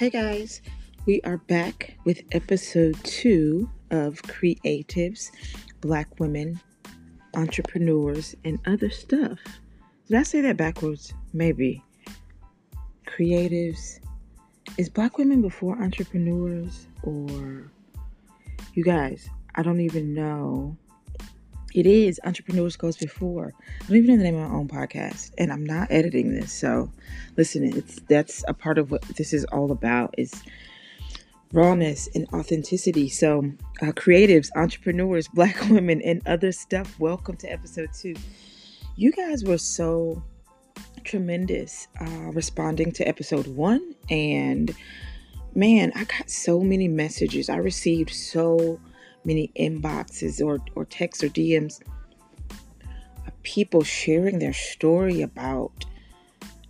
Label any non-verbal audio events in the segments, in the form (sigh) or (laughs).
Hey guys, we are back with episode two of Creatives, Black Women, Entrepreneurs, and Other Stuff. Did I say that backwards? Maybe. Creatives. Is Black Women before entrepreneurs? Or. You guys, I don't even know it is Entrepreneurs Goes Before. I don't even know the name of my own podcast, and I'm not editing this. So, listen, it's that's a part of what this is all about is rawness and authenticity. So, uh, creatives, entrepreneurs, (laughs) Black women, and other stuff. Welcome to episode two. You guys were so tremendous uh, responding to episode one, and man, I got so many messages. I received so many inboxes or, or texts or DMs of people sharing their story about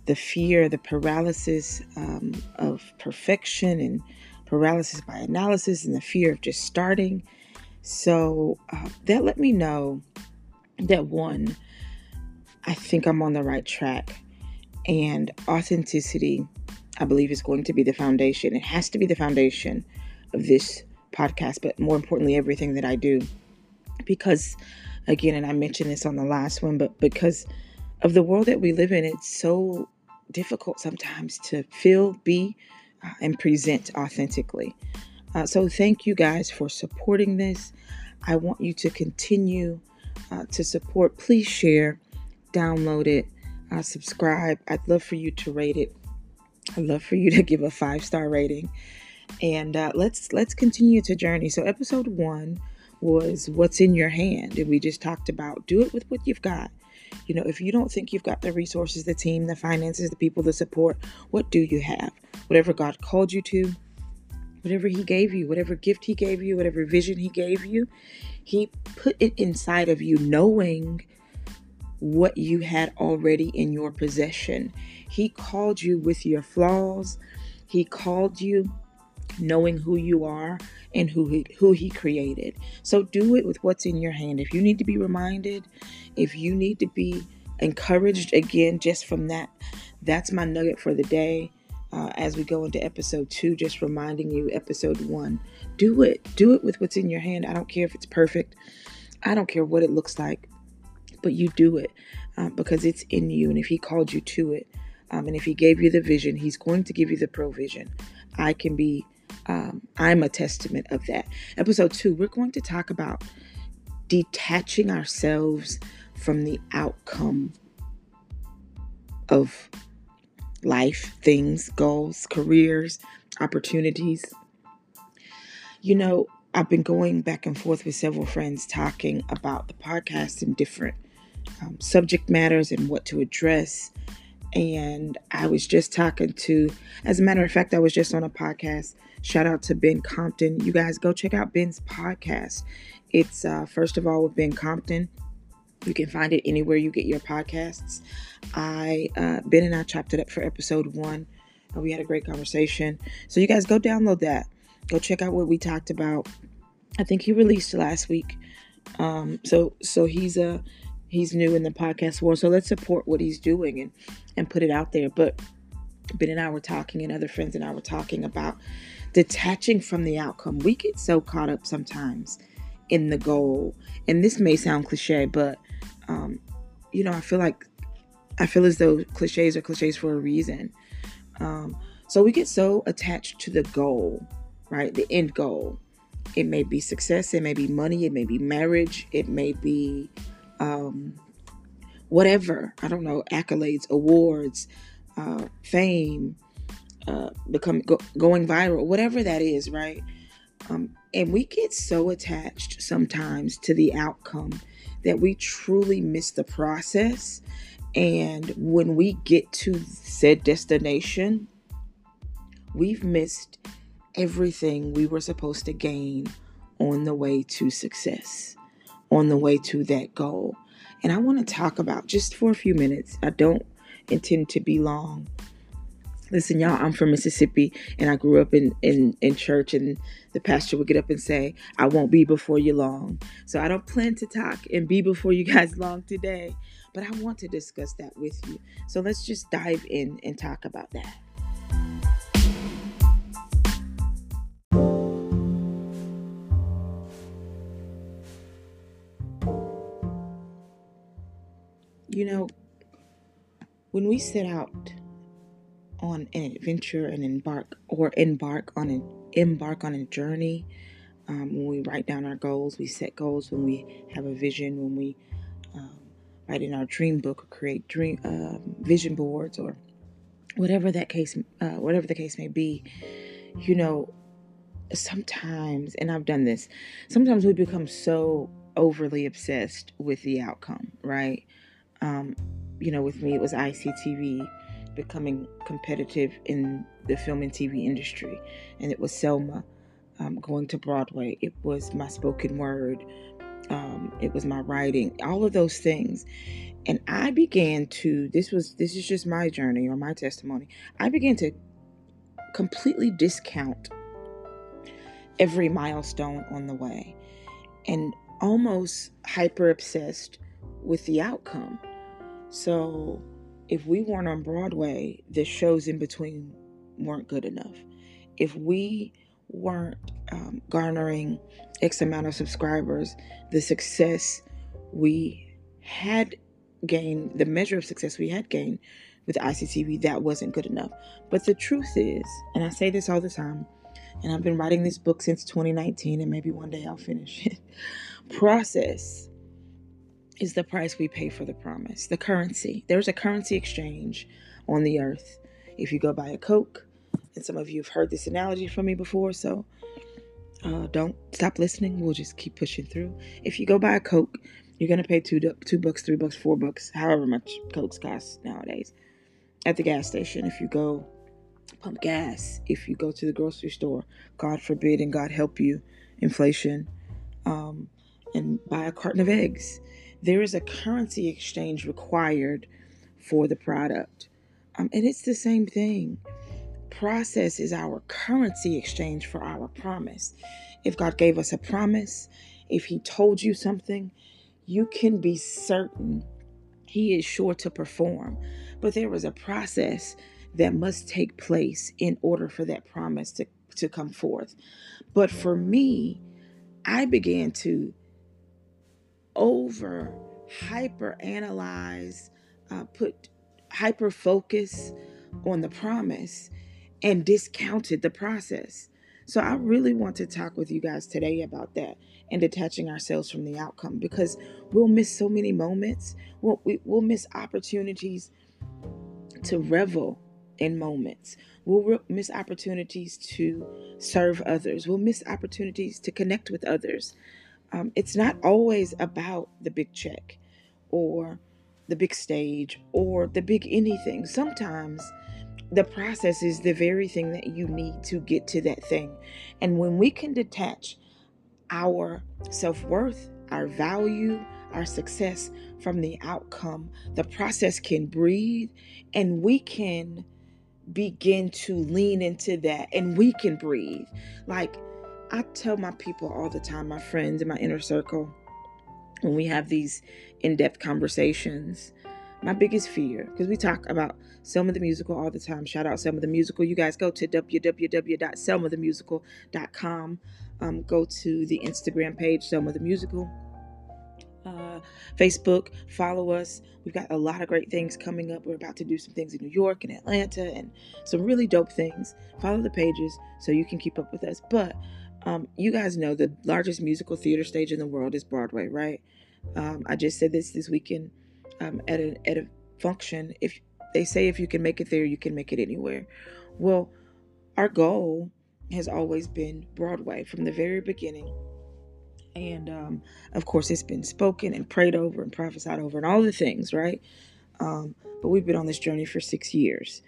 the fear, the paralysis um, of perfection and paralysis by analysis and the fear of just starting. So uh, that let me know that one, I think I'm on the right track. And authenticity, I believe, is going to be the foundation. It has to be the foundation of this podcast, but more importantly, everything that I do. Because, again, and I mentioned this on the last one, but because of the world that we live in, it's so difficult sometimes to feel, be, uh, and present authentically. Uh, so, thank you guys for supporting this. I want you to continue uh, to support. Please share, download it, uh, subscribe. I'd love for you to rate it. I'd love for you to (laughs) give a five star rating and uh, let's let's continue to journey. So episode one was what's in your hand, and we just talked about do it with what you've got. You know, if you don't think you've got the resources, the team, the finances, the people, the support, what do you have? Whatever God called you to, whatever He gave you, whatever gift He gave you, whatever vision He gave you, He put it inside of you, knowing what you had already in your possession. He called you with your flaws. He called you knowing who you are and who he, who he created. So do it with what's in your hand. If you need to be reminded, if you need to be encouraged again just from that, that's my nugget for the day. Uh, as we go into episode two, just reminding you, episode one, do it. Do it with what's in your hand. I don't care if it's perfect. I don't care what it looks like, but you do it uh, because it's in you. And if He called you to it, um, and if He gave you the vision, He's going to give you the provision. I can be um, I'm a testament of that. Episode two, we're going to talk about detaching ourselves from the outcome of life, things, goals, careers, opportunities. You know, I've been going back and forth with several friends talking about the podcast and different um, subject matters and what to address. And I was just talking to, as a matter of fact, I was just on a podcast Shout out to Ben Compton. You guys go check out Ben's podcast. It's uh, first of all with Ben Compton. You can find it anywhere you get your podcasts. I uh, Ben and I chopped it up for episode one. and we had a great conversation. So you guys go download that. Go check out what we talked about. I think he released last week. Um, so so he's a uh, he's new in the podcast world. So let's support what he's doing and and put it out there. But Ben and I were talking, and other friends and I were talking about detaching from the outcome. We get so caught up sometimes in the goal. And this may sound cliche, but um, you know, I feel like I feel as though cliches are cliches for a reason. Um, so we get so attached to the goal, right? The end goal. It may be success, it may be money, it may be marriage, it may be um, whatever. I don't know, accolades, awards, uh, fame, uh, become go, going viral, whatever that is, right? Um, and we get so attached sometimes to the outcome that we truly miss the process. And when we get to said destination, we've missed everything we were supposed to gain on the way to success, on the way to that goal. And I want to talk about just for a few minutes. I don't intend to be long Listen, y'all, I'm from Mississippi and I grew up in, in, in church, and the pastor would get up and say, I won't be before you long. So I don't plan to talk and be before you (laughs) guys long today, but I want to discuss that with you. So let's just dive in and talk about that. You know, when we set out on an adventure and embark or embark on an embark on a journey, um, when we write down our goals, we set goals. When we have a vision, when we um, write in our dream book or create dream um, vision boards or whatever that case, uh, whatever the case may be, you know, sometimes, and I've done this. Sometimes we become so overly obsessed with the outcome, right? Um, you know, with me, it was ICTV becoming competitive in the film and TV industry, and it was Selma um, going to Broadway. It was my spoken word. Um, it was my writing. All of those things, and I began to. This was this is just my journey or my testimony. I began to completely discount every milestone on the way, and almost hyper obsessed with the outcome. So if we weren't on Broadway, the shows in between weren't good enough. If we weren't um, garnering X amount of subscribers, the success we had gained, the measure of success we had gained with ICTV, that wasn't good enough. But the truth is, and I say this all the time, and I've been writing this book since 2019, and maybe one day I'll finish it. (laughs) Process is the price we pay for the promise, the currency. There's a currency exchange on the earth. If you go buy a Coke, and some of you have heard this analogy from me before, so uh, don't stop listening. We'll just keep pushing through. If you go buy a Coke, you're gonna pay two two bucks, three bucks, four bucks, however much Cokes cost nowadays at the gas station. If you go pump gas, if you go to the grocery store, God forbid and God help you, inflation, um, and buy a carton of eggs there is a currency exchange required for the product. Um, and it's the same thing. Process is our currency exchange for our promise. If God gave us a promise, if He told you something, you can be certain He is sure to perform. But there is a process that must take place in order for that promise to, to come forth. But for me, I began to over hyper analyze, uh, put hyper focus on the promise and discounted the process. So I really want to talk with you guys today about that and detaching ourselves from the outcome because we'll miss so many moments. We'll, we, will miss opportunities to revel in moments. We'll re- miss opportunities to serve others. We'll miss opportunities to connect with others um, it's not always about the big check or the big stage or the big anything. Sometimes the process is the very thing that you need to get to that thing. And when we can detach our self worth, our value, our success from the outcome, the process can breathe and we can begin to lean into that and we can breathe. Like, I tell my people all the time, my friends in my inner circle, when we have these in depth conversations, my biggest fear, because we talk about Selma the Musical all the time. Shout out Selma the Musical. You guys go to www.selmathemusical.com. Um, go to the Instagram page, Selma the Musical. Uh, Facebook, follow us. We've got a lot of great things coming up. We're about to do some things in New York and Atlanta and some really dope things. Follow the pages so you can keep up with us. But um, you guys know the largest musical theater stage in the world is Broadway, right? Um, I just said this this weekend um, at a at a function. If they say if you can make it there, you can make it anywhere. Well, our goal has always been Broadway from the very beginning. And um, of course, it's been spoken and prayed over and prophesied over and all the things, right? Um, but we've been on this journey for six years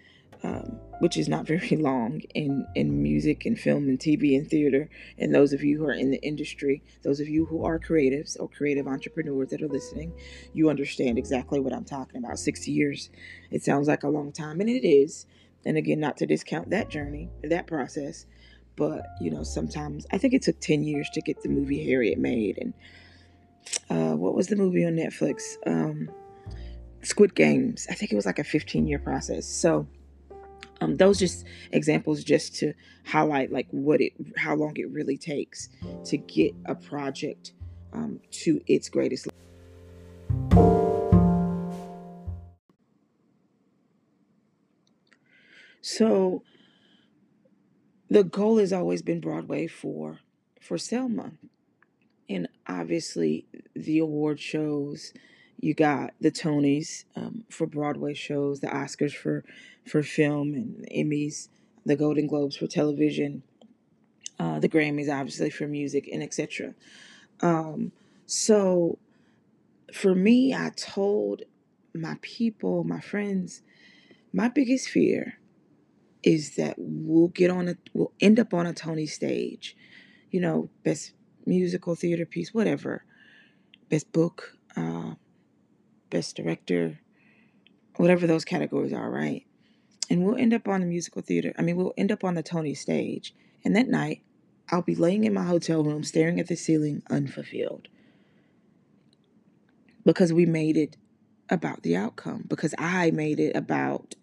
um, which is not (laughs) very long in, in music and film and TV and theater. And those of you who are in the industry, those of you who are creatives or creative entrepreneurs that are listening, you understand exactly what I'm talking about. 60 years, it sounds like a long time, and it is. And again, not to discount that journey, that process, but you know, sometimes I think it took 10 years to get the movie Harriet made. And uh, what was the movie on Netflix? Um, Squid Games. I think it was like a 15 year process. So, um, those just examples just to highlight like what it, how long it really takes to get a project um, to its greatest. So the goal has always been Broadway for for Selma. And obviously the award shows you got the Tonys um, for Broadway shows, the Oscars for for film and Emmys, the Golden Globes for television, uh, the Grammys obviously for music and etc. Um, so for me, I told my people, my friends, my biggest fear is that we'll get on a, we'll end up on a Tony stage, you know, best musical theater piece, whatever, best book, uh, best director, whatever those categories are, right? And we'll end up on the musical theater. I mean, we'll end up on the Tony stage. And that night, I'll be laying in my hotel room staring at the ceiling unfulfilled because we made it about the outcome, because I made it about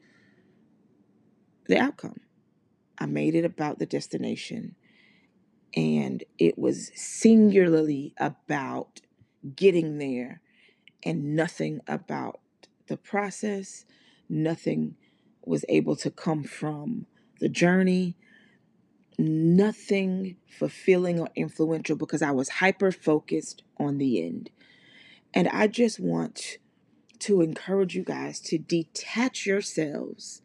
the outcome. I made it about the destination. And it was singularly about getting there and nothing about the process. Nothing was able to come from the journey. Nothing fulfilling or influential because I was hyper focused on the end. And I just want to encourage you guys to detach yourselves.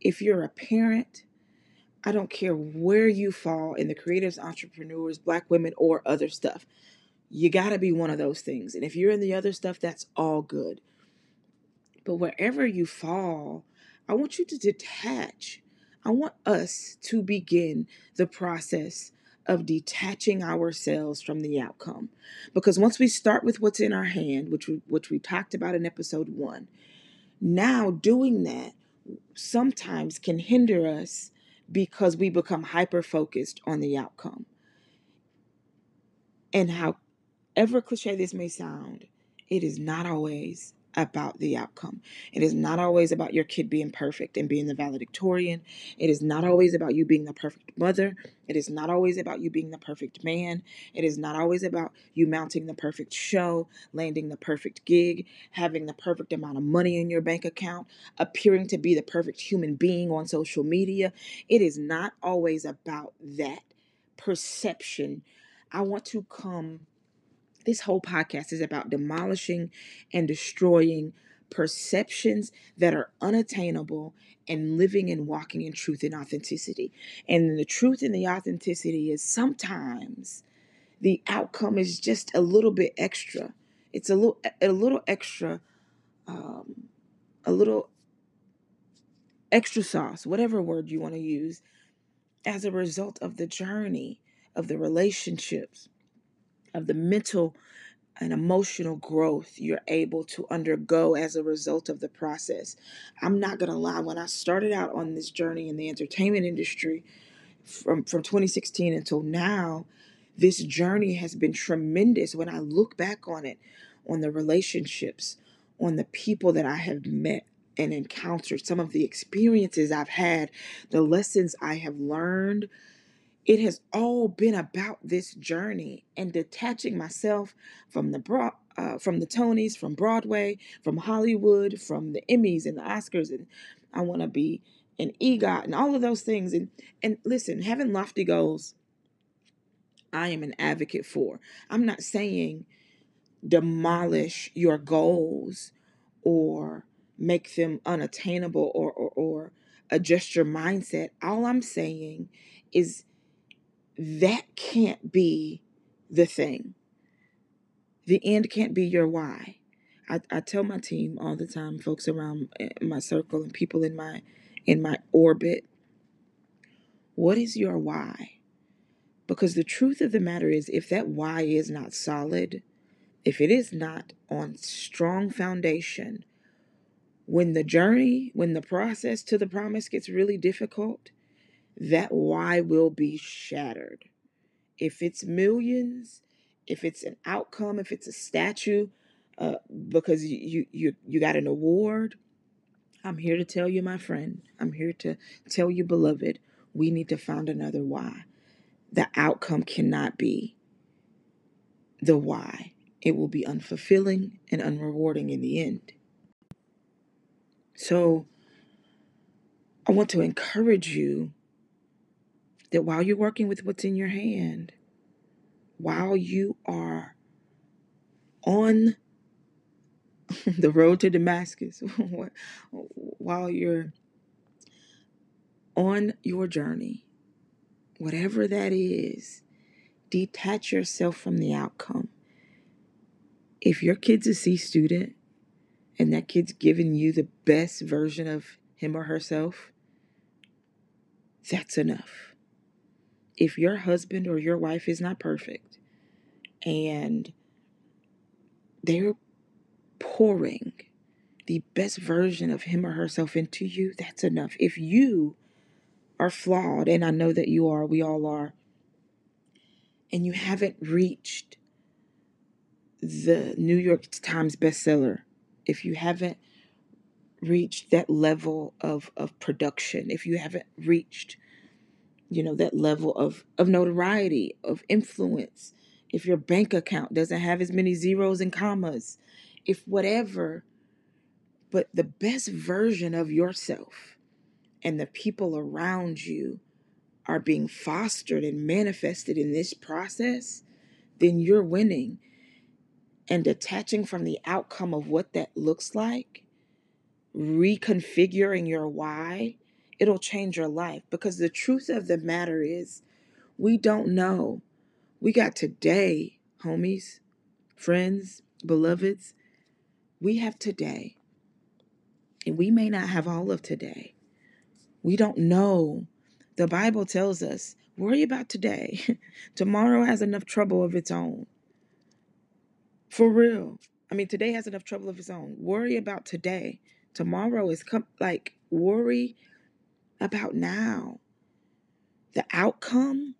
If you're a parent, I don't care where you fall in the creatives, entrepreneurs, black women, or other stuff. You got to be one of those things. And if you're in the other stuff, that's all good. But wherever you fall, I want you to detach. I want us to begin the process of detaching ourselves from the outcome. Because once we start with what's in our hand, which we, which we talked about in episode 1, now doing that sometimes can hinder us because we become hyper focused on the outcome. And however cliche this may sound, it is not always about the outcome. It is not always about your kid being perfect and being the valedictorian. It is not always about you being the perfect mother. It is not always about you being the perfect man. It is not always about you mounting the perfect show, landing the perfect gig, having the perfect amount of money in your bank account, appearing to be the perfect human being on social media. It is not always about that perception. I want to come this whole podcast is about demolishing and destroying perceptions that are unattainable and living and walking in truth and authenticity. And the truth and the authenticity is sometimes the outcome is just a little bit extra. It's a little a little extra um, a little extra sauce, whatever word you want to use, as a result of the journey, of the relationships, of the mental and emotional growth you're able to undergo as a result of the process. I'm not going to lie, when I started out on this journey in the entertainment industry from, from 2016 until now, this journey has been tremendous when I look back on it, on the relationships, on the people that I have met and encountered, some of the experiences I've had, the lessons I have learned, it has all been about this journey and detaching myself from the broad, uh, from the Tonys, from Broadway, from Hollywood, from the Emmys and the Oscars, and I want to be an EGOT and all of those things. And and listen, having lofty goals, I am an advocate for. I'm not saying demolish your goals or make them unattainable or or, or adjust your mindset. All I'm saying is that can't be the thing. The end can't be your why. I, I tell my team all the time, folks around eh, my circle and people in my in my orbit, what is your why? Because the truth of the matter is if that why is not solid, if it is not on strong foundation, when the journey, when the process to the promise gets really difficult, that why will be shattered. If it's millions, if it's an outcome, if it's a statue, uh, because you, you you got an award, I'm here to tell you, my friend. I'm here to tell you, beloved, we need to find another why. The outcome cannot be the why. It will be unfulfilling and unrewarding in the end. So I I want to encourage you that while you're working with what's in your hand, while you are on (laughs) the road to Damascus, (laughs) while you're on your journey, whatever that is, detach yourself from the outcome. If your kid's a C student and that kid's giving you the best version of him or herself, that's enough. If your husband or your wife is not perfect and they're pouring the best version of him or herself into you, that's enough. If you are flawed, and I know that you are, we all are, and you haven't reached the New York Times bestseller, if you haven't reached that level of, of production, if you haven't reached, you know, that level of, of notoriety, of influence, if your bank account doesn't have as many zeros and commas, if whatever, but the best version of yourself and the people around you are being fostered and manifested in this process, then you're winning. And detaching from the outcome of what that looks like, reconfiguring your why, it'll change your life. Because the truth of the matter is, we don't know. We got today, homies, friends, beloveds. We have today. And we may not have all of today. We don't know. The Bible tells us worry about today. (laughs) Tomorrow has enough trouble of its own. For real. I mean, today has enough trouble of its own. Worry about today. Tomorrow is come like worry about now. The outcome,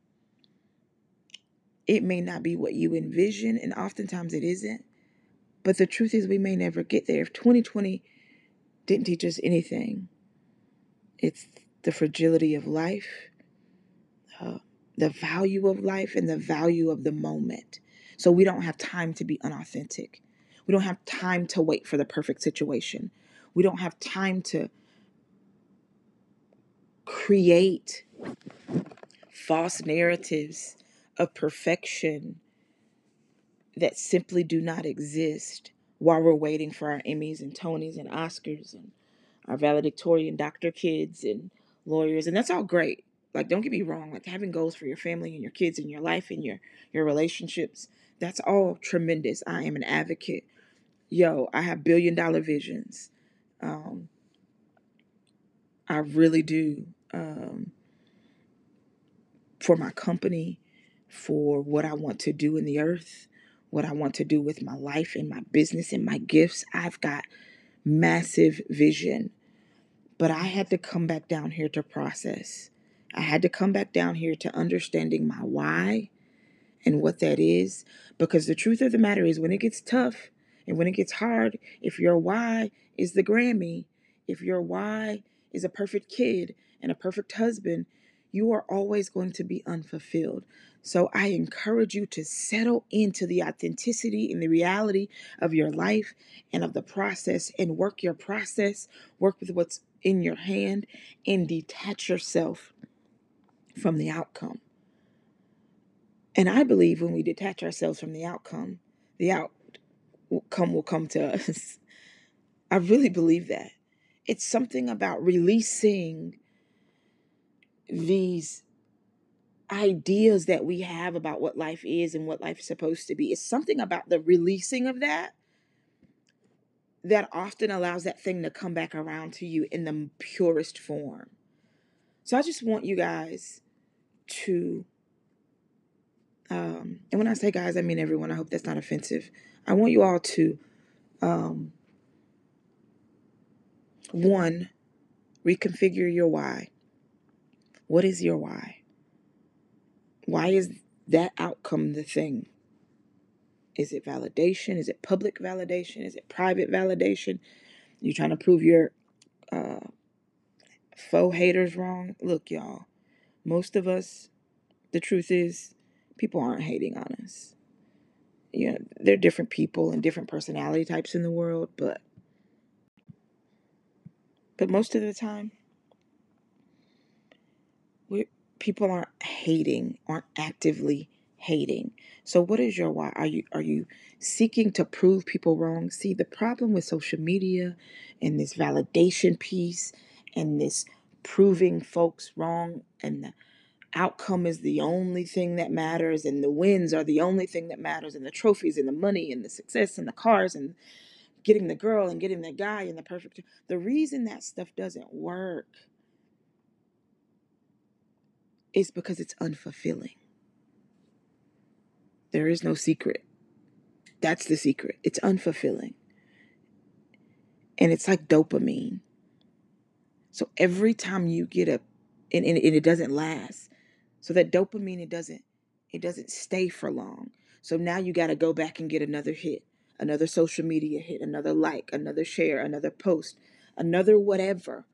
it may not be what you envision, and oftentimes it isn't. But the truth is, we may never get there. If 2020 didn't teach us anything, it's the fragility of life, uh, the value of life, and the value of the moment. So we don't have time to be unauthentic. We don't have time to wait for the perfect situation. We don't have time to create false narratives of perfection that simply do not exist while we're waiting for our Emmys and Tonys and Oscars and our valedictorian doctor kids and lawyers. And that's all great. Like, don't get me wrong, like having goals for your family and your kids and your life and your, your relationships, that's all tremendous. I am an advocate. Yo, I have billion dollar visions. Um, I really do. Um, for my company, for what I want to do in the earth, what I want to do with my life and my business and my gifts. I've got massive vision. But I had to come back down here to process. I had to come back down here to understanding my why and what that is. Because the truth of the matter is, when it gets tough and when it gets hard, if your why is the Grammy, if your why is a perfect kid and a perfect husband, you are always going to be unfulfilled. So I encourage you to settle into the authenticity and the reality of your life and of the process and work your process, work with what's in your hand, and detach yourself from the outcome. And I believe when we detach ourselves from the outcome, the outcome will come to us. (laughs) I really believe that. It's something about releasing these ideas that we have about what life is and what life is supposed to be. It's something about the releasing of that that often allows that thing to come back around to you in the purest form. So I just want you guys to, um, and when I say guys, I mean everyone. I hope that's not offensive. I want you all to, um, one, reconfigure your why. What is your why? Why is that outcome the thing? Is it validation? Is it public validation? Is it private validation? You trying to prove your uh, faux haters wrong? Look, y'all, most of us, the truth is, people aren't hating on us. You know, there are different people and different personality types in the world, but but most of the time, we people aren't hating, aren't actively hating. So what is your why? Are you are you seeking to prove people wrong? See, the problem with social media and this validation piece and this proving folks wrong and the outcome is the only thing that matters and the wins are the only thing that matters and the trophies and the money and the success and the cars and getting the girl and getting the guy and the perfect the reason that stuff doesn't work is because it's unfulfilling. There is no secret. That's the secret. It's unfulfilling. And it's like dopamine. So every time you get a and, and, and it doesn't last. So that dopamine it doesn't it doesn't stay for long. So now you got to go back and get another hit another social media hit another like another share another post another whatever.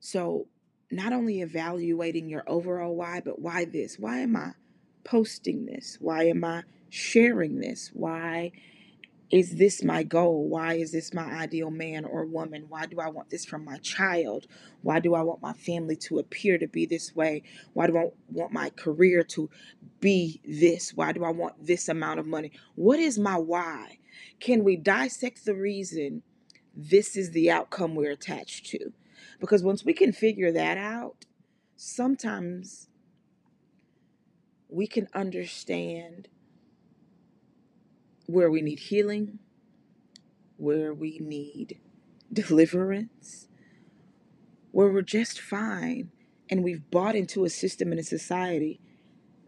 So not only evaluating your overall why but why this? Why am i posting this? Why am i sharing this? Why is this my goal? Why is this my ideal man or woman? Why do I want this from my child? Why do I want my family to appear to be this way? Why do I want my career to be this? Why do I want this amount of money? What is my why? Can we dissect the reason this is the outcome we're attached to? Because once we can figure that out, sometimes we can understand where we need healing, where we need deliverance, where we're just fine and we've bought into a system and a society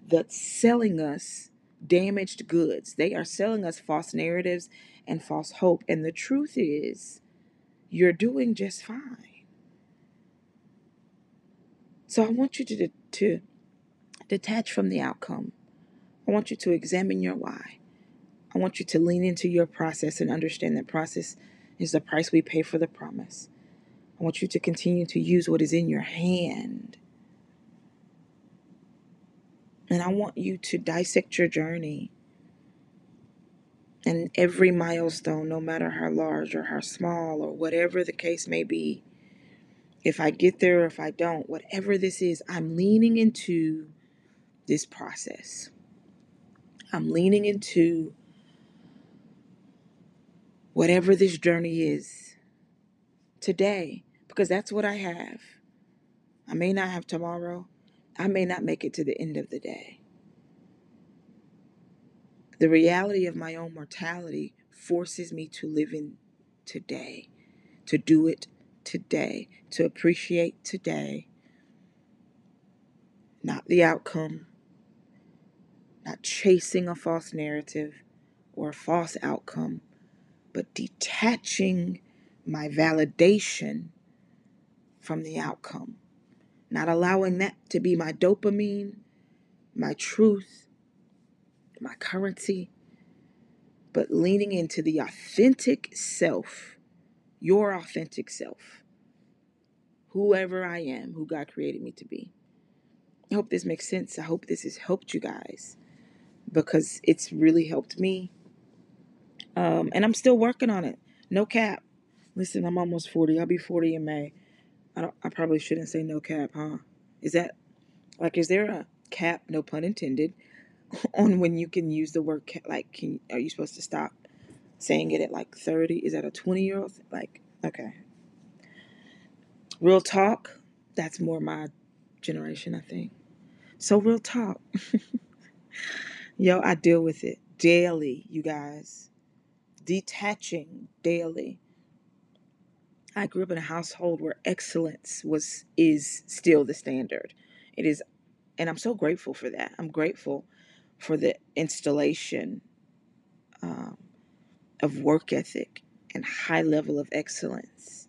that's selling us damaged goods. They are selling us false narratives and false hope. And the truth is, you're doing just fine. So I want you to, to detach from the outcome. I want you to examine your why. I want you to lean into your process and understand that process is the price we pay for the promise. I want you to continue to use what is in your hand. And I want you to dissect your journey. And every milestone, no matter how large or how small or whatever the case may be, if I get there or if I don't, whatever this is, I'm leaning into this process. I'm leaning into whatever this journey is today, because that's what I have. I may not have tomorrow. I may not make it to the end of the day. The reality of my own mortality forces me to live in today, to do it today, to appreciate today, not the outcome, not chasing a false narrative or a false outcome, but detaching my validation from the outcome, not allowing that to be my dopamine, my truth, my currency, but leaning into the authentic self, your authentic self, whoever I am, who God created me to be. I hope this makes sense. I hope this has helped you guys because it's really helped me. Um, and I'm still working on it. No cap. Listen, I'm almost 40. I'll be 40 in May. I don't I probably shouldn't say no cap, huh? Is that like is there a cap, no pun intended, (laughs) on when you can use the word cap like can are you supposed to stop saying it at like 30? Is that a 20 year old like okay. Real talk, that's more my generation, I think. So real talk. (laughs) Yo, I deal with it daily, you guys detaching daily. I grew up in a household where excellence was is still the standard. It is and I'm so grateful for that. I'm grateful for the installation um, of work ethic and high level of excellence.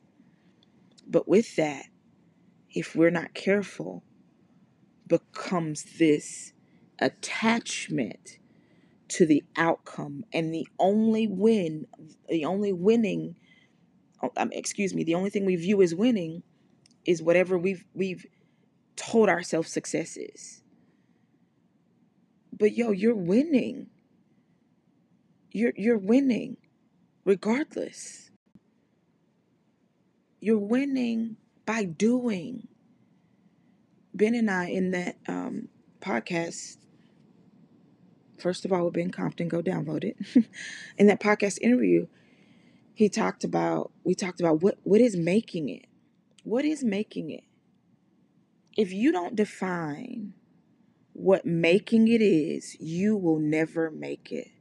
But with that, if we're not careful, becomes this attachment to the outcome and the only win the only winning oh, um, excuse me the only thing we view as winning is whatever we've we've told ourselves success is. But yo you're winning. You're you're winning regardless. You're winning by doing. Ben and I in that um, podcast, first of all, with Ben Compton, go download it. (laughs) in that podcast interview, he talked about we talked about what what is making it. What is making it? If you don't define what making it is, you will never make it.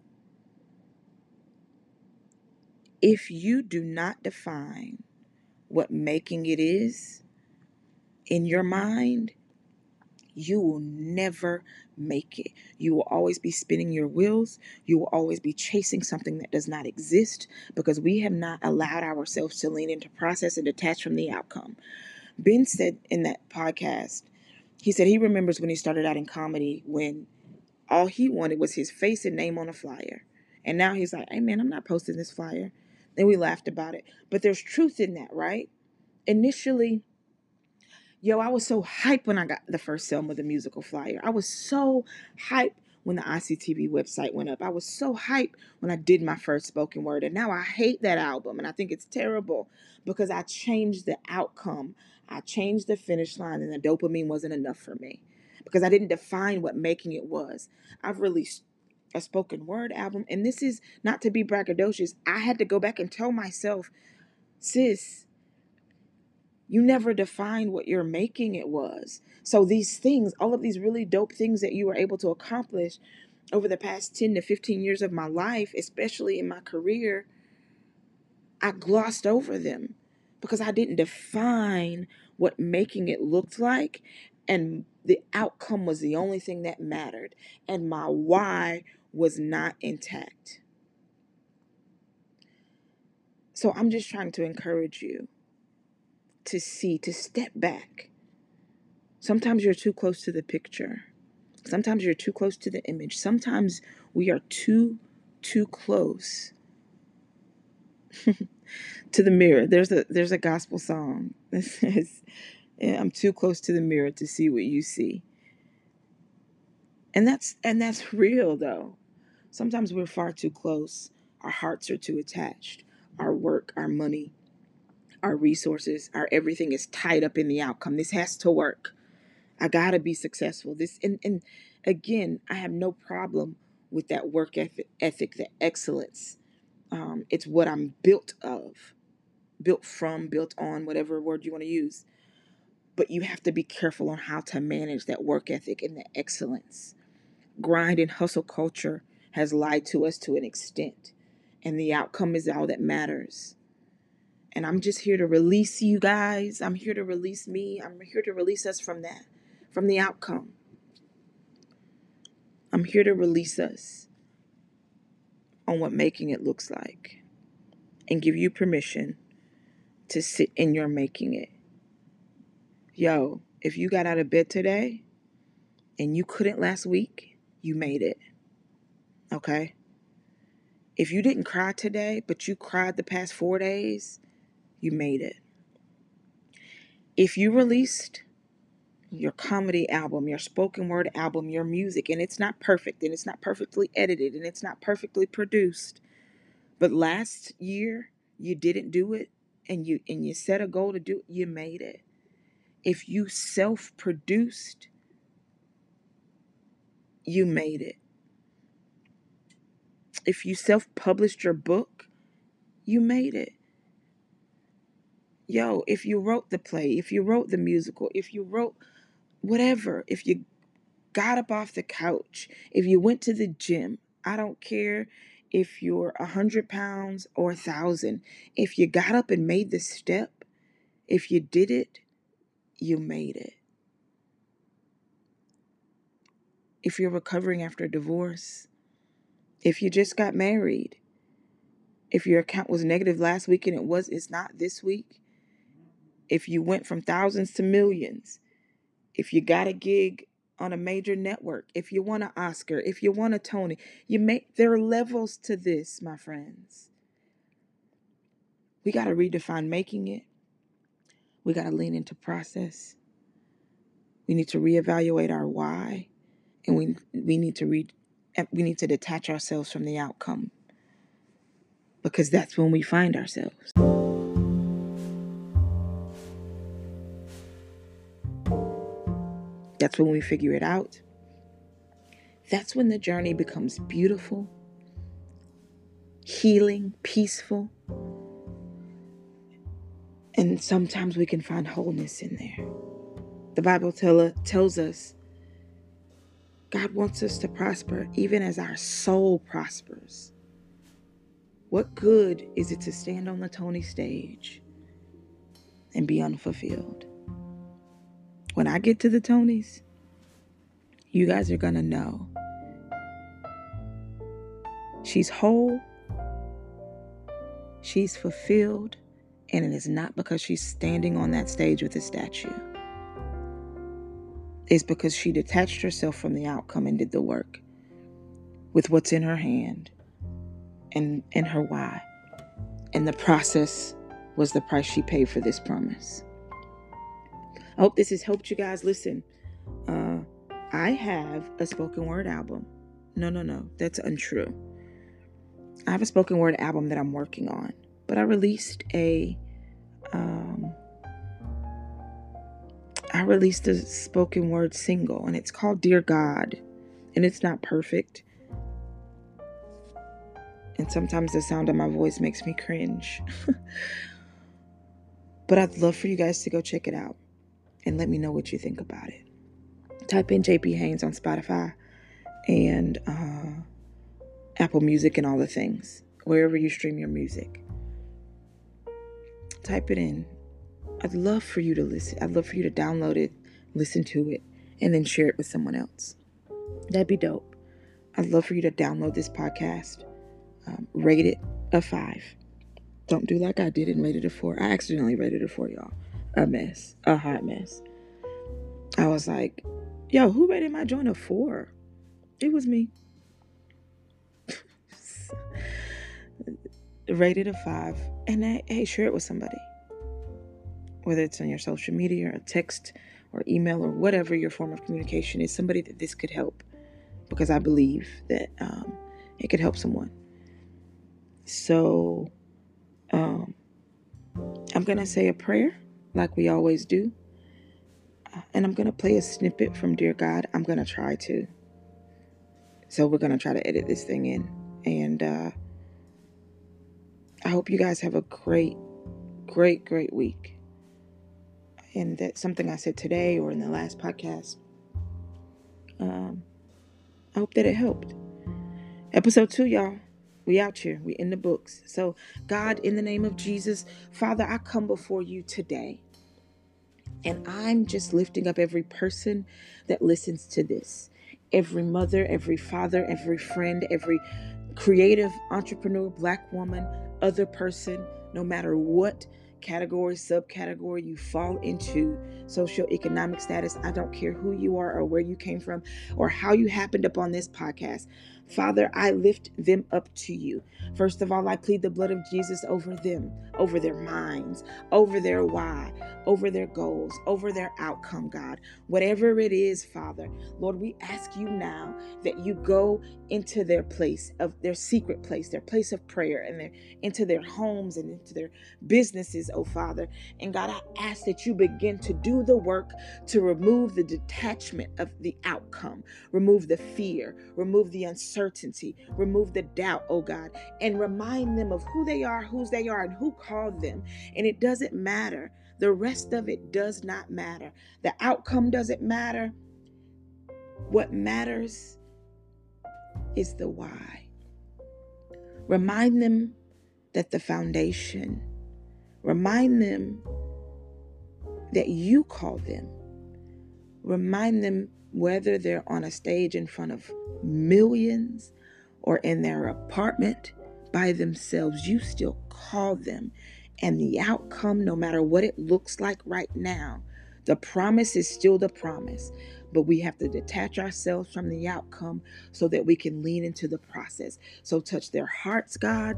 If you do not define what making it is in your mind, you will never make it. You will always be spinning your wheels. You will always be chasing something that does not exist because we have not allowed ourselves to lean into process and detach from the outcome. Ben said in that podcast, he said he remembers when he started out in comedy when all he wanted was his face and name on a flyer. And now he's like, hey man, I'm not posting this flyer. And we laughed about it. But there's truth in that, right? Initially, Yo, I was so hyped when I got the first Selma the musical flyer. I was so hyped when the ICTV website went up. I was so hyped when I did my first spoken word. And now I hate that album and I think it's terrible because I changed the outcome. I changed the finish line and the dopamine wasn't enough for me because I didn't define what making it was. I've released a spoken word album and this is not to be braggadocious. I had to go back and tell myself, sis, you never defined what you're making it was. So these things, all of these really dope things that you were able to accomplish over the past 10 to 15 years of my life, especially in my career, I glossed over them because I didn't define what making it looked like and the outcome was the only thing that mattered and my why was not intact. So I'm just trying to encourage you to see, to step back. Sometimes you're too close to the picture. Sometimes you're too close to the image. Sometimes we are too, too close (laughs) to the mirror. There's a there's a gospel song (laughs) that says, "I'm too close to the mirror to see what you see." And that's and that's real though. Sometimes we're far too close. Our hearts are too attached. Our work, our money, our resources, our everything is tied up in the outcome. This has to work. I gotta be successful. This and and again, I have no problem with that work ethic, ethic the excellence. Um, it's what I'm built of, built from, built on, whatever word you want to use. But you have to be careful on how to manage that work ethic and the excellence. Grind and hustle culture has lied to us to an extent, and the outcome is all that matters. And I'm just here to release you guys. I'm here to release me. I'm here to release us from that, from the outcome. I'm here to release us on what making it looks like and give you permission to sit in your making it. Yo, if you got out of bed today and you couldn't last week, you made it. Okay? If you didn't cry today, but you cried the past four days, you made it. If you released your comedy album, your spoken word album, your music, and it's not perfect and it's not perfectly edited and it's not perfectly produced, but last year you didn't do it and you and you set a goal to do it, you made it. If you self-produced, you made it. If you self-published your book, you made it yo, if you wrote the play, if you wrote the musical, if you wrote whatever, if you got up off the couch, if you went to the gym, I don't care if you're a hundred pounds or a thousand. If you got up and made the step, if you did it, you made it. If you're recovering after a divorce, if you just got married, if your account was negative last week and it was it's not this week, if you went from thousands to millions, if you got a gig on a major network, if you won an Oscar, if you won a Tony, you make there are levels to this, my friends. We got to redefine making it. We got to lean into process. We need to reevaluate our why, and we we need to read we need to detach ourselves from the outcome because that's when we find ourselves. That's when we figure it out. That's when the journey becomes beautiful, healing, peaceful. And sometimes we can find wholeness in there. The Bible tell, tells us God wants us to prosper even as our soul prospers. What good is it to stand on the Tony stage and be unfulfilled? When I get to the Tonys, you guys are going to know she's whole, she's fulfilled, and it is not because she's standing on that stage with a statue It's because she detached herself from the outcome and did the work with what's in her hand and in her why. And the process was the price she paid for this promise. I hope this has helped you guys. Listen, uh, I have a spoken word album. No, no, no, that's untrue. I have a spoken word album that I'm working on, but I released a um, I released a spoken word single and it's called Dear God. And it's not perfect. And sometimes the sound of my voice makes me cringe. (laughs) but I'd love for you guys to go check it out and let me know what you think about it. Type in JP Haynes on Spotify and uh, Apple Music and all the things, wherever you stream your music. Type it in I'd love for you to listen. I'd love for you to download it, listen to it, and then share it with someone else. That'd be dope. I'd love for you to download this podcast, um, rate it a five. Don't do like I did and rate it a four. I accidentally rated it a four, y'all. A mess, a hot mess. I was like, yo, who rated my joint a four? It was me. (laughs) rated a five. And I, hey, share it with somebody whether it's on your social media or a text or email or whatever your form of communication is, somebody that this could help because I believe that um, it could help someone. So um, I'm going to say a prayer like we always do. And I'm going to play a snippet from Dear God. I'm going to try to. So we're going to try to edit this thing in. And uh, I hope you guys have a great, great, great week and that something I said today or in the last podcast. Um, I hope that it helped. Episode two, y'all. We out here. We in the books. So, God, in the name of Jesus, Father, I come before you today. And I'm just lifting up every person that listens to this. Every mother, every father, every friend, every creative entrepreneur, black woman, other person, no matter what category, subcategory you fall into, socioeconomic status. I don't care who you are or where you came from or how you happened upon this podcast. Father, I lift them up to you. First of all, I plead the blood of Jesus over them, over their minds, over their why, over their goals, over their outcome, God. Whatever it is, Father, Lord, we ask you now that you go into their place of their secret place, their place of prayer, and their into their homes and into their businesses, oh Father. And God, I ask that you begin to do the work to remove the detachment of the outcome, remove the fear, remove the uncertainty uncertainty. Remove the doubt, oh God, and remind them of who they are, whose they are, and who called them. And it doesn't matter. The rest of it does not matter. The outcome doesn't matter. What matters is the why. Remind them that the foundation, remind them that you call them. Remind them whether they're on a stage in front of millions or in their apartment by themselves, you still call them. And the outcome, no matter what it looks like right now, the promise is still the promise. But we have to detach ourselves from the outcome so that we can lean into the process. So touch their hearts, God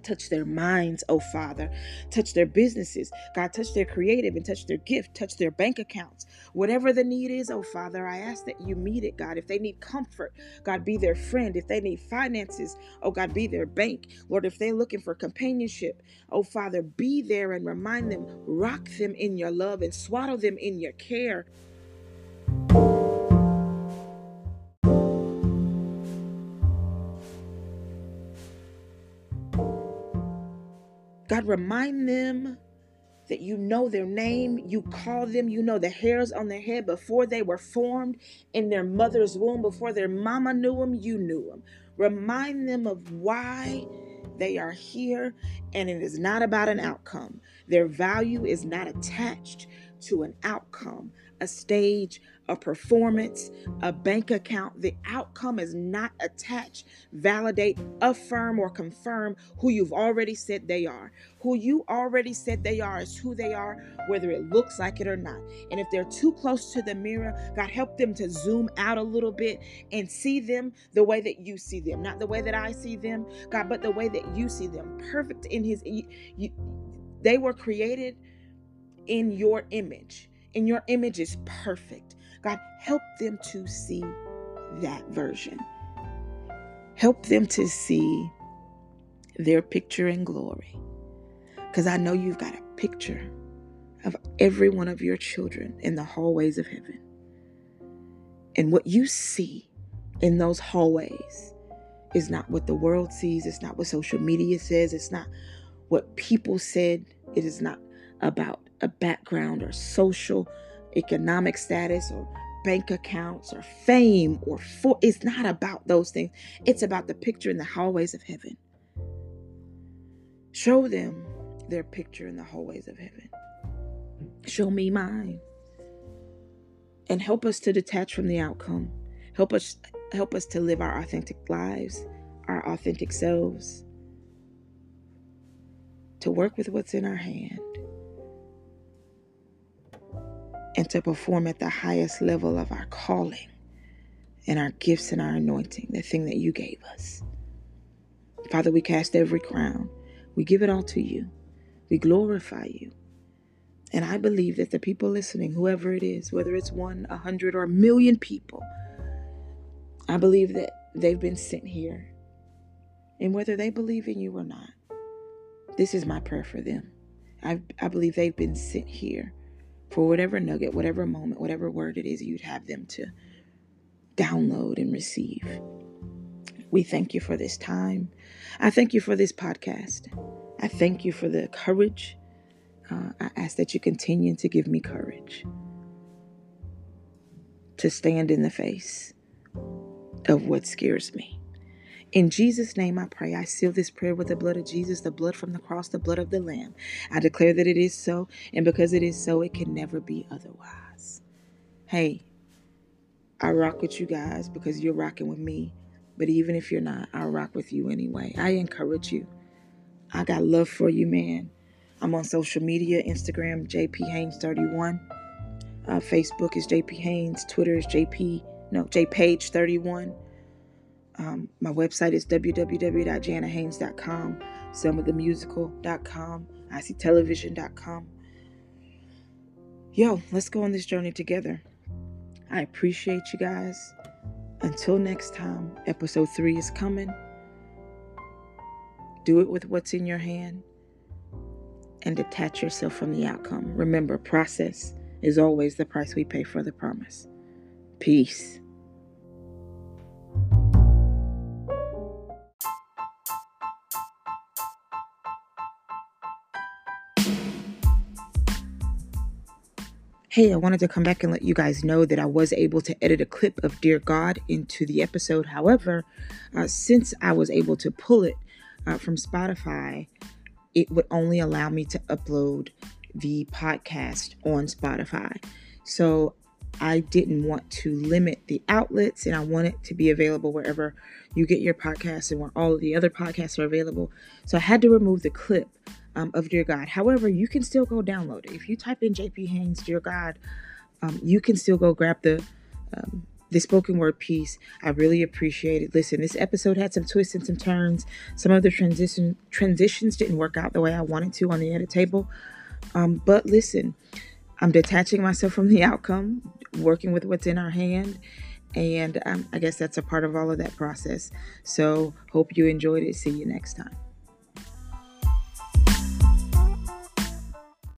touch their minds, oh Father. Touch their businesses. God, touch their creative and touch their gift, touch their bank accounts. Whatever the need is, oh Father, I ask that you meet it, God. If they need comfort, God, be their friend. If they need finances, oh God, be their bank. Lord, if they're looking for companionship, oh Father, be there and remind them, rock them in your love and swaddle them in your care. God, remind them that you know their name, you call them, you know the hairs on their head before they were formed in their mother's womb, before their mama knew them, you knew them. Remind them of why they are here, and it is not about an outcome. Their value is not attached to an outcome, a stage, a performance, a bank account. The outcome is not attached. Validate, affirm, or confirm who you've already said they are. Who you already said they are is who they are, whether it looks like it or not. And if they're too close to the mirror, God, help them to zoom out a little bit and see them the way that you see them. Not the way that I see them, God, but the way that you see them. Perfect in His. You, you, they were created in your image and your image is perfect. God, help them to see that version. Help them to see their picture in glory. Because I know you've got a picture of every one of your children in the hallways of heaven. And what you see in those hallways is not what the world sees, it's not what social media says, it's not what people said, it is not about a background or social economic status or bank accounts or fame or for it's not about those things. It's about the picture in the hallways of heaven. Show them their picture in the hallways of heaven. Show me mine. And help us to detach from the outcome. Help us help us to live our authentic lives our authentic selves. To work with what's in our hand and to perform at the highest level of our calling and our gifts and our anointing, the thing that you gave us. Father, we cast every crown, we give it all to you, we glorify you. And I believe that the people listening, whoever it is, whether it's one, a hundred, or a million people, I believe that they've been sent here. And whether they believe in you or not, this is my prayer for them. I, I believe they've been sent here for whatever nugget, whatever moment, whatever word it is you'd have them to download and receive. We thank you for this time. I thank you for this podcast. I thank you for the courage. Uh, I ask that you continue to give me courage to stand in the face of what scares me. In Jesus' name I pray. I seal this prayer with the blood of Jesus, the blood from the cross, the blood of the Lamb. I declare that it is so, and because it is so, it can never be otherwise. Hey, I rock with you guys because you're rocking with me. But even if you're not, I'll rock with you anyway. I encourage you. I got love for you, man. I'm on social media Instagram, JP Haynes31. Uh, Facebook is JP Haynes. Twitter is JP, no, JPage31. Um, my website is www.janahaynes.com, selmathemusical.com, ictelevision.com. Yo, let's go on this journey together. I appreciate you guys. Until next time, episode three is coming. Do it with what's in your hand and detach yourself from the outcome. Remember, process is always the price we pay for the promise. Peace. Hey, I wanted to come back and let you guys know that I was able to edit a clip of Dear God into the episode. However, uh, since I was able to pull it uh, from Spotify, it would only allow me to upload the podcast on Spotify. So I didn't want to limit the outlets and I want it to be available wherever you get your podcasts and where all the other podcasts are available. So I had to remove the clip um, of Dear God. However, you can still go download it. If you type in JP Haynes Dear God, um, you can still go grab the um, the spoken word piece. I really appreciate it. Listen, this episode had some twists and some turns. Some of the transition transitions didn't work out the way I wanted to on the edit table. Um, but listen, I'm detaching myself from the outcome, working with what's in our hand. And um, I guess that's a part of all of that process. So, hope you enjoyed it. See you next time.